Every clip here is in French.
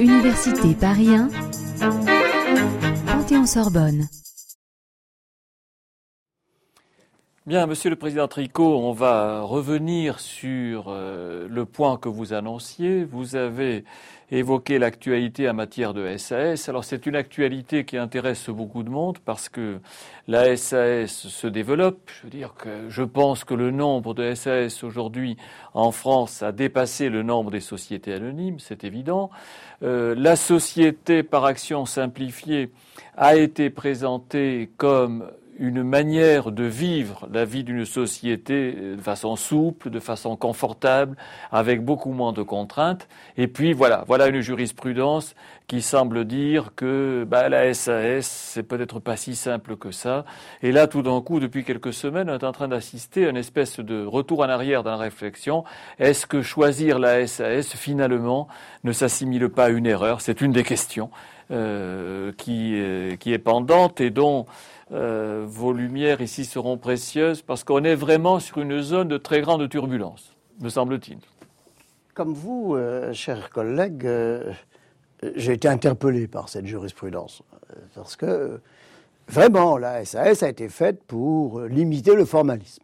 Université Paris 1, Panthéon-Sorbonne. Bien, Monsieur le Président Tricot, on va revenir sur euh, le point que vous annonciez. Vous avez évoqué l'actualité en matière de SAS. Alors c'est une actualité qui intéresse beaucoup de monde parce que la SAS se développe. Je veux dire que je pense que le nombre de SAS aujourd'hui en France a dépassé le nombre des sociétés anonymes, c'est évident. Euh, la société par action simplifiée a été présentée comme une manière de vivre la vie d'une société de façon souple, de façon confortable, avec beaucoup moins de contraintes. Et puis voilà, voilà une jurisprudence qui semble dire que bah, la SAS, c'est peut-être pas si simple que ça. Et là, tout d'un coup, depuis quelques semaines, on est en train d'assister à une espèce de retour en arrière dans la réflexion. Est-ce que choisir la SAS, finalement, ne s'assimile pas à une erreur? C'est une des questions euh, qui, euh, qui est pendante et dont euh, vos lumières ici seront précieuses parce qu'on est vraiment sur une zone de très grande turbulence, me semble-t-il. Comme vous, chers collègues, j'ai été interpellé par cette jurisprudence. Parce que vraiment, la SAS a été faite pour limiter le formalisme.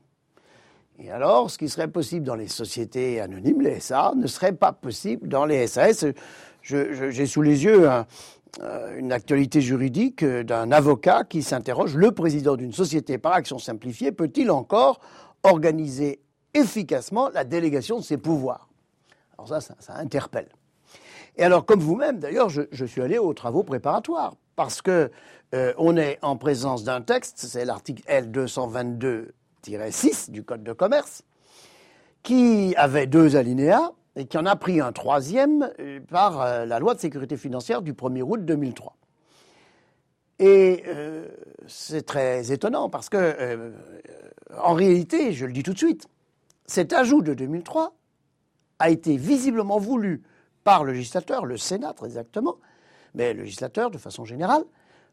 Et alors, ce qui serait possible dans les sociétés anonymes, les SA, ne serait pas possible dans les SAS. J'ai sous les yeux un, une actualité juridique euh, d'un avocat qui s'interroge, le président d'une société par action simplifiée peut-il encore organiser efficacement la délégation de ses pouvoirs? Alors ça, ça, interpelle. Et alors, comme vous-même, d'ailleurs, je, suis allé aux travaux préparatoires, parce que euh, on est en présence d'un texte, c'est l'article L222-6 du Code de commerce, qui avait deux alinéas, et qui en a pris un troisième euh, par euh, la loi de sécurité financière du 1er août 2003. Et euh, c'est très étonnant parce que, en réalité, je le dis tout de suite, cet ajout de 2003 a été visiblement voulu par le législateur, le Sénat très exactement, mais le législateur de façon générale,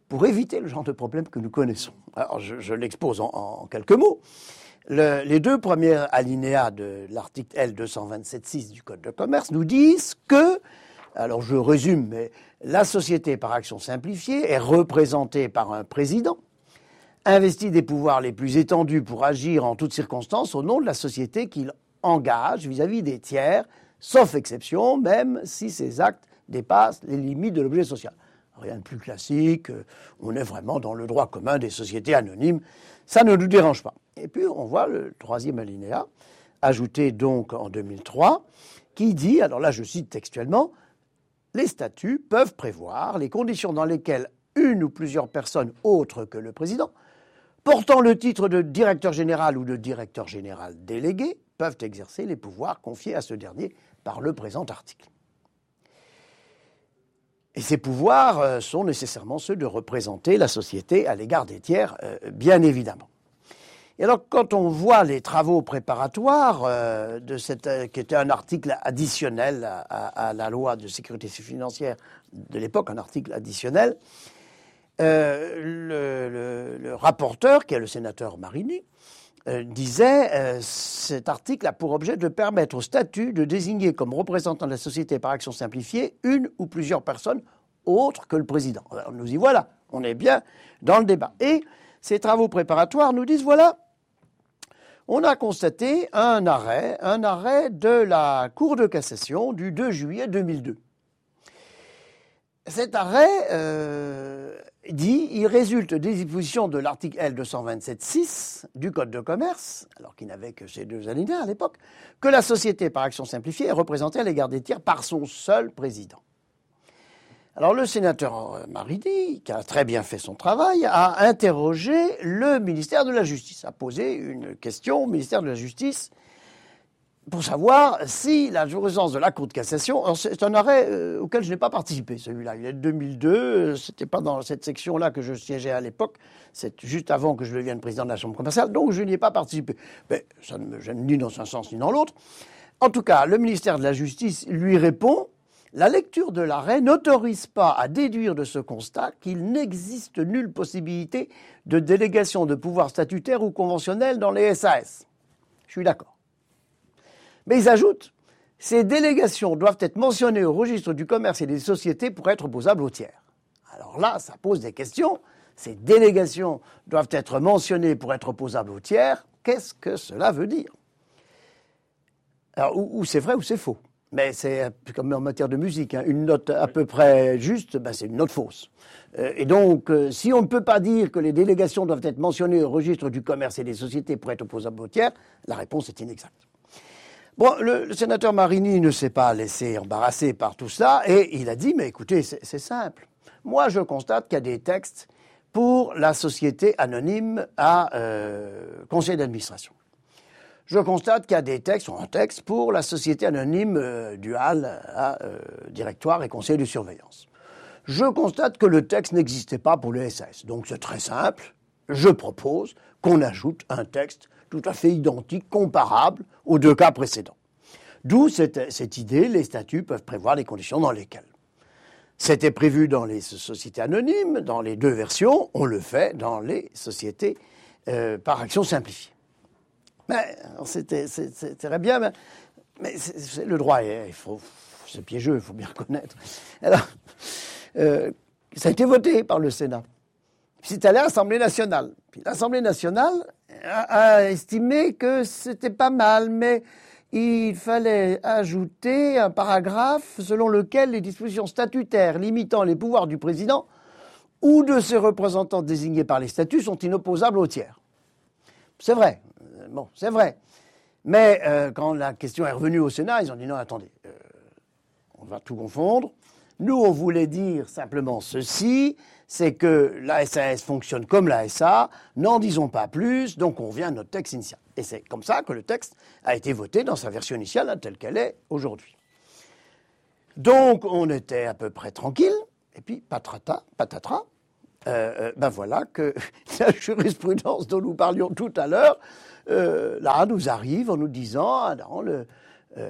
pour éviter le genre de problème que nous connaissons. Alors je, l'expose en, quelques mots les deux premiers alinéas de l'article L227.6 du Code de commerce nous disent que, alors je résume, mais la société par action simplifiée est représentée par un président, investi des pouvoirs les plus étendus pour agir en toutes circonstances au nom de la société qu'il engage vis-à-vis -vis des tiers, sauf exception, même si ces actes dépassent les limites de l'objet social. Rien de plus classique, on est vraiment dans le droit commun des sociétés anonymes, ça ne nous dérange pas. Et puis on voit le troisième alinéa, ajouté donc en 2003, qui dit, alors là je cite textuellement, les statuts peuvent prévoir les conditions dans lesquelles une ou plusieurs personnes autres que le président, portant le titre de directeur général ou de directeur général délégué, peuvent exercer les pouvoirs confiés à ce dernier par le présent article. Ces pouvoirs euh, sont nécessairement ceux de représenter la société à l'égard des tiers, euh, bien évidemment. Et alors, quand on voit les travaux préparatoires euh, de cette, qui était un article additionnel à, la loi de sécurité financière de l'époque, un article additionnel, le, rapporteur, qui est le sénateur Marini, disait cet article a pour objet de permettre au statut de désigner comme représentant de la société par action simplifiée une ou plusieurs personnes autres que le président. Alors, nous y voilà, on est bien dans le débat. Et ces travaux préparatoires nous disent voilà, on a constaté un arrêt, un arrêt de la Cour de cassation du 2 juillet 2002. Cet arrêt euh, dit il résulte des dispositions de l'article L227.6 du Code de commerce, alors qu'il n'avait que ces deux alinéas à l'époque, que la société par action simplifiée est représentée à l'égard des tiers par son seul président. Alors le sénateur Maridi, qui a très bien fait son travail, a interrogé le ministère de la Justice, a posé une question au ministère de la Justice pour savoir si la jurisprudence de la Cour de cassation, c'est un arrêt euh, auquel je n'ai pas participé, celui-là, il est de 2002, euh, c'était pas dans cette section-là que je siégeais à l'époque, c'est juste avant que je devienne président de la Chambre commerciale, donc je n'y ai pas participé. Mais ça ne me gêne ni dans un sens ni dans l'autre. En tout cas, le ministère de la Justice lui répond la lecture de l'arrêt n'autorise pas à déduire de ce constat qu'il n'existe nulle possibilité de délégation de pouvoir statutaire ou conventionnel dans les SAS. Je suis d'accord. Mais ils ajoutent, Ces délégations doivent être mentionnées au registre du commerce et des sociétés pour être opposables au tiers. Alors là, ça pose des questions. Ces délégations doivent être mentionnées pour être opposables au tiers. Qu'est-ce que cela veut dire? Alors, ou, c'est vrai ou c'est faux. Mais c'est comme en matière de musique, hein. une note à peu près juste, ben c'est une note fausse. Euh, et donc, euh, si on ne peut pas dire que les délégations doivent être mentionnées au registre du commerce et des sociétés pour être opposables au tiers, la réponse est inexacte. Bon, le, sénateur Marini ne s'est pas laissé embarrasser par tout ça et il a dit, mais écoutez, c'est simple. Moi, je constate qu'il y a des textes pour la société anonyme à euh, conseil d'administration. Je constate qu'il y a des textes, ou un texte pour la société anonyme euh, à euh, directoire et conseil de surveillance. Je constate que le texte n'existait pas pour le SAS. Donc c'est très simple. Je propose qu'on ajoute un texte tout à fait identique, comparable aux deux cas précédents. D'où cette, idée, les statuts peuvent prévoir les conditions dans lesquelles. C'était prévu dans les sociétés anonymes, dans les deux versions, on le fait dans les sociétés euh, par action simplifiée. Mais c'était très bien, mais, le droit, c'est piégeux, il faut bien reconnaître. Alors, euh, ça a été voté par le Sénat. C'est allé à l'Assemblée nationale. L'Assemblée nationale a, estimé que c'était pas mal, mais il fallait ajouter un paragraphe selon lequel les dispositions statutaires limitant les pouvoirs du président ou de ses représentants désignés par les statuts sont inopposables au tiers. C'est vrai. Bon, c'est vrai. Mais euh, quand la question est revenue au Sénat, ils ont dit non, attendez, euh, on va tout confondre. Nous, on voulait dire simplement ceci, c'est que la SAS fonctionne comme la SA, n'en disons pas plus, donc on revient à notre texte initial. Et c'est comme ça que le texte a été voté dans sa version initiale telle qu'elle est aujourd'hui. Donc on était à peu près tranquille, et puis patrata, patatras, euh, euh, ben voilà que la jurisprudence dont nous parlions tout à l'heure, euh, là, nous arrive en nous disant, ah non, le,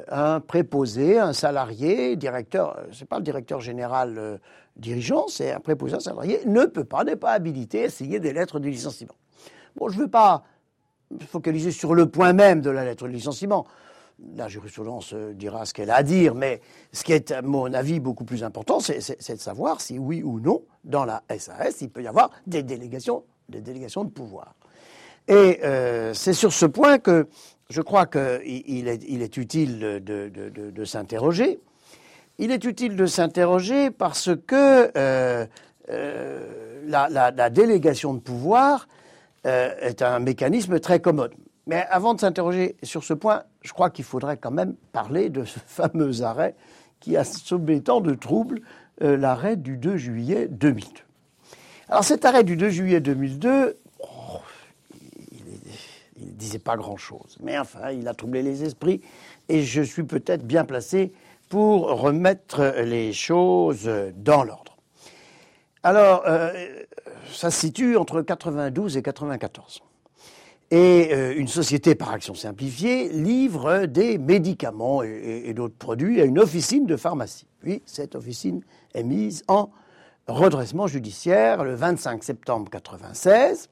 un préposé, un salarié, directeur, euh, c'est pas le directeur général euh, dirigeant, c'est un préposé, un salarié, ne peut pas, n'est pas habilité à signer des lettres de licenciement. Bon, je ne veux pas focaliser sur le point même de la lettre de licenciement. La jurisprudence dira ce qu'elle a à dire, mais ce qui est, à mon avis, beaucoup plus important, c'est de savoir si oui ou non, dans la SAS, il peut y avoir des délégations, des délégations de pouvoir. Et c'est sur ce point que je crois qu'il est, il est, utile de, s'interroger. Il est utile de s'interroger parce que euh, euh, la, délégation de pouvoir euh, est un mécanisme très commode. Mais avant de s'interroger sur ce point, je crois qu'il faudrait quand même parler de ce fameux arrêt qui a soulevé tant de troubles, l'arrêt du 2 juillet 2002. Alors cet arrêt du 2 juillet 2002, il ne disait pas grand-chose. Mais enfin, il a troublé les esprits et je suis peut-être bien placé pour remettre les choses dans l'ordre. Alors, euh, ça se situe entre 92 et 94. Et euh, une société par action simplifiée livre des médicaments et, et d'autres produits à une officine de pharmacie. Puis, cette officine est mise en redressement judiciaire le 25 septembre 96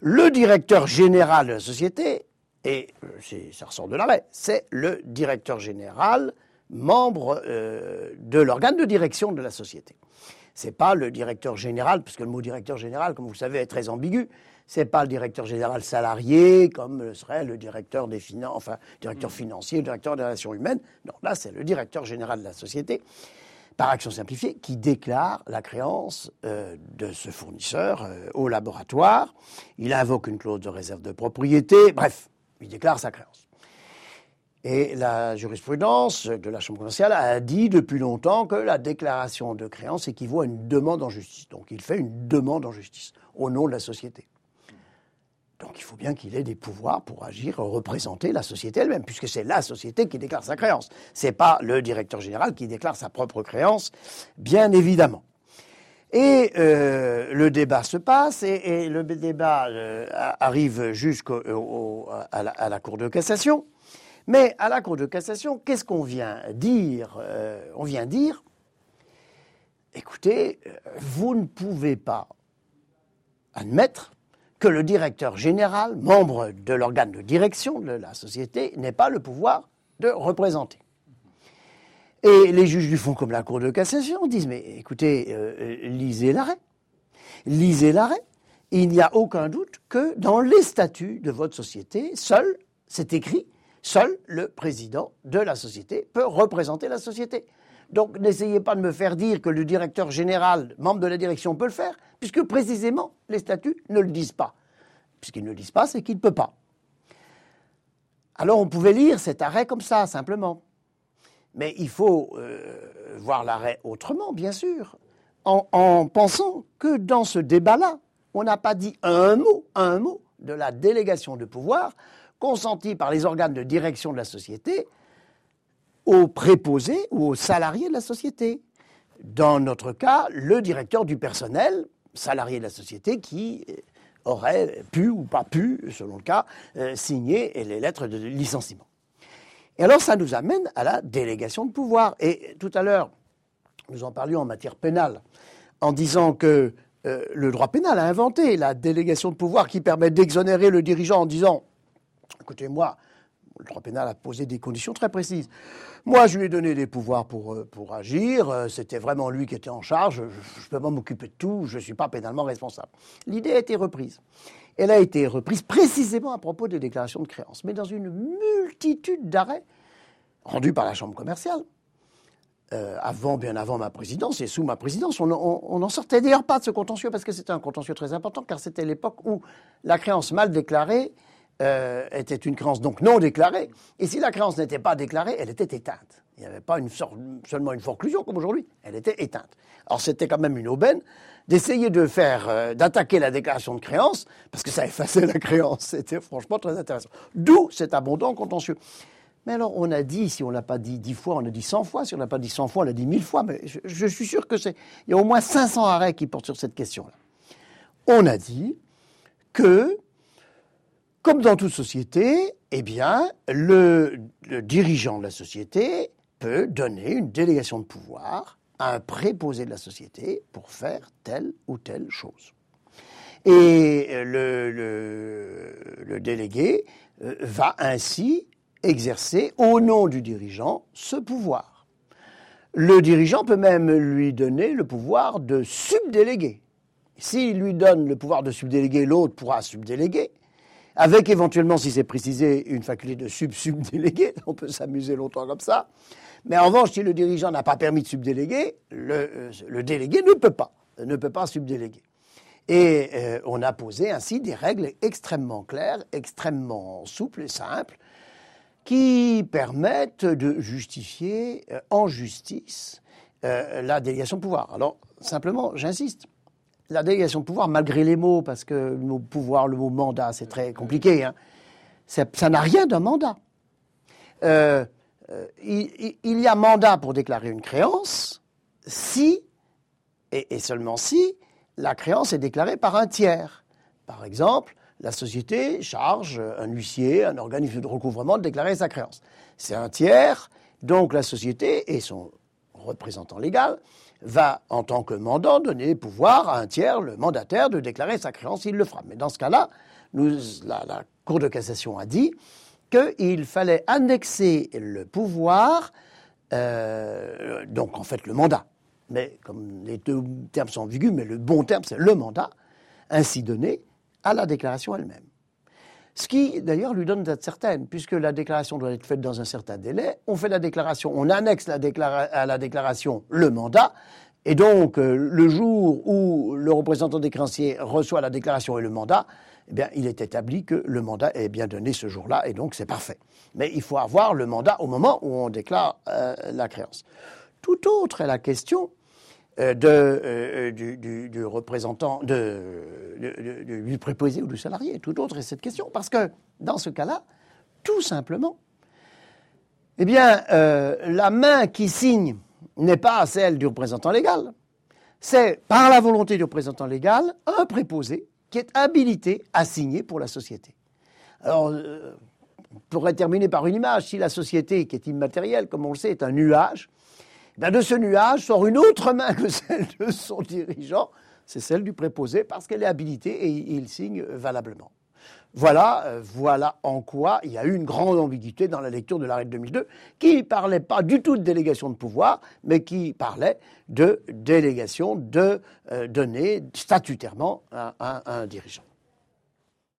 le directeur général de la société, et euh, ça ressort de l'arrêt, c'est le directeur général, membre euh, de l'organe de direction de la société. C'est pas le directeur général, puisque le mot directeur général, comme vous le savez, est très ambigu. C'est pas le directeur général salarié, comme le serait le directeur des finances, enfin, directeur financier, le directeur des relations humaines. Non, là, c'est le directeur général de la société par action simplifiée, qui déclare la créance euh, de ce fournisseur euh, au laboratoire. Il invoque une clause de réserve de propriété, bref, il déclare sa créance. Et la jurisprudence de la Chambre commerciale a dit depuis longtemps que la déclaration de créance équivaut à une demande en justice. Donc il fait une demande en justice au nom de la société. Donc il faut bien qu'il ait des pouvoirs pour agir, représenter la société elle-même, puisque c'est la société qui déclare sa créance. Ce n'est pas le directeur général qui déclare sa propre créance, bien évidemment. Et euh, le débat se passe, et, le débat euh, arrive jusqu'à la, la, Cour de cassation. Mais à la Cour de cassation, qu'est-ce qu'on vient dire euh, On vient dire, écoutez, vous ne pouvez pas admettre que le directeur général, membre de l'organe de direction de la société, n'ait pas le pouvoir de représenter. Et les juges du fond, comme la Cour de cassation, disent, mais écoutez, euh, lisez l'arrêt. Lisez l'arrêt. Il n'y a aucun doute que dans les statuts de votre société, seul, c'est écrit, seul le président de la société peut représenter la société. Donc n'essayez pas de me faire dire que le directeur général, membre de la direction, peut le faire, puisque précisément les statuts ne le disent pas. Puisqu'ils ne le disent pas, c'est qu'il ne peut pas. Alors on pouvait lire cet arrêt comme ça, simplement. Mais il faut euh, voir l'arrêt autrement, bien sûr, en, en pensant que dans ce débat-là, on n'a pas dit un mot, un mot de la délégation de pouvoir consentie par les organes de direction de la société aux préposés ou aux salariés de la société. Dans notre cas, le directeur du personnel, salarié de la société, qui aurait pu ou pas pu, selon le cas, euh, signer les lettres de licenciement. Et alors ça nous amène à la délégation de pouvoir. Et tout à l'heure, nous en parlions en matière pénale, en disant que euh, le droit pénal a inventé la délégation de pouvoir qui permet d'exonérer le dirigeant en disant, écoutez, moi, le droit pénal a posé des conditions très précises. Moi, je lui ai donné des pouvoirs pour, euh, pour agir. Euh, c'était vraiment lui qui était en charge. Je ne peux pas m'occuper de tout. Je ne suis pas pénalement responsable. L'idée a été reprise. Elle a été reprise précisément à propos des déclarations de créance, mais dans une multitude d'arrêts rendus par la Chambre commerciale. Euh, avant, bien avant ma présidence et sous ma présidence, on n'en sortait d'ailleurs pas de ce contentieux parce que c'était un contentieux très important, car c'était l'époque où la créance mal déclarée euh, était une créance donc non déclarée. Et si la créance n'était pas déclarée, elle était éteinte. Il n'y avait pas une seulement une forclusion comme aujourd'hui, elle était éteinte. Alors c'était quand même une aubaine d'essayer de faire, euh, d'attaquer la déclaration de créance, parce que ça effaçait la créance. C'était franchement très intéressant. D'où cet abondant contentieux. Mais alors, on a dit, si on l'a pas dit dix fois, on a dit cent fois. Si on l'a pas dit cent fois, on l'a dit mille fois. Mais je, suis sûr que c'est. Il y a au moins 500 arrêts qui portent sur cette question-là. On a dit que, comme dans toute société, eh bien, le, dirigeant de la société peut donner une délégation de pouvoir à un préposé de la société pour faire telle ou telle chose. Et le délégué euh, va ainsi exercer au nom du dirigeant ce pouvoir. Le dirigeant peut même lui donner le pouvoir de subdéléguer. S'il lui donne le pouvoir de subdéléguer, l'autre pourra subdéléguer, avec éventuellement, si c'est précisé, une faculté de sub-subdéléguer. On peut s'amuser longtemps comme ça. Mais en revanche, si le dirigeant n'a pas permis de subdéléguer, le, euh, le, délégué ne peut pas, ne peut pas subdéléguer. Et euh, on a posé ainsi des règles extrêmement claires, extrêmement souples et simples, qui permettent de justifier euh, en justice la délégation de pouvoir. Alors, simplement, j'insiste, la délégation de pouvoir, malgré les mots, parce que le mot pouvoir, le mot mandat, c'est très compliqué, hein, ça n'a rien d'un mandat. Euh, il, y a mandat pour déclarer une créance si, et seulement si, la créance est déclarée par un tiers. Par exemple, la société charge un huissier, un organisme de recouvrement de déclarer sa créance. C'est un tiers, donc la société et son représentant légal va, en tant que mandant, donner pouvoir à un tiers, le mandataire, de déclarer sa créance, il le fera. Mais dans ce cas-là, la, Cour de cassation a dit qu'il fallait annexer le pouvoir, euh, donc en fait le mandat. Mais comme les deux termes sont ambigus, mais le bon terme c'est le mandat, ainsi donné, à la déclaration elle-même. Ce qui, d'ailleurs, lui donne date certaine, puisque la déclaration doit être faite dans un certain délai. On fait la déclaration, on annexe la à la déclaration le mandat, et donc euh, le jour où le représentant des créanciers reçoit la déclaration et le mandat, eh bien, il est établi que le mandat est bien donné ce jour-là, et donc c'est parfait. Mais il faut avoir le mandat au moment où on déclare euh, la créance. Tout autre est la question de, euh, du, représentant, de, du préposé ou du salarié. Tout autre est cette question. Parce que dans ce cas-là, tout simplement, eh bien, euh, la main qui signe n'est pas celle du représentant légal. C'est, par la volonté du représentant légal, un préposé qui est habilité à signer pour la société. Alors, on pourrait terminer par une image. Si la société, qui est immatérielle, comme on le sait, est un nuage, ben, de ce nuage sort une autre main que celle de son dirigeant, c'est celle du préposé, parce qu'elle est habilitée et il signe valablement. Voilà, euh, voilà en quoi il y a eu une grande ambiguïté dans la lecture de l'arrêt de 2002, qui ne parlait pas du tout de délégation de pouvoir, mais qui parlait de délégation de euh, donner statutairement à un dirigeant.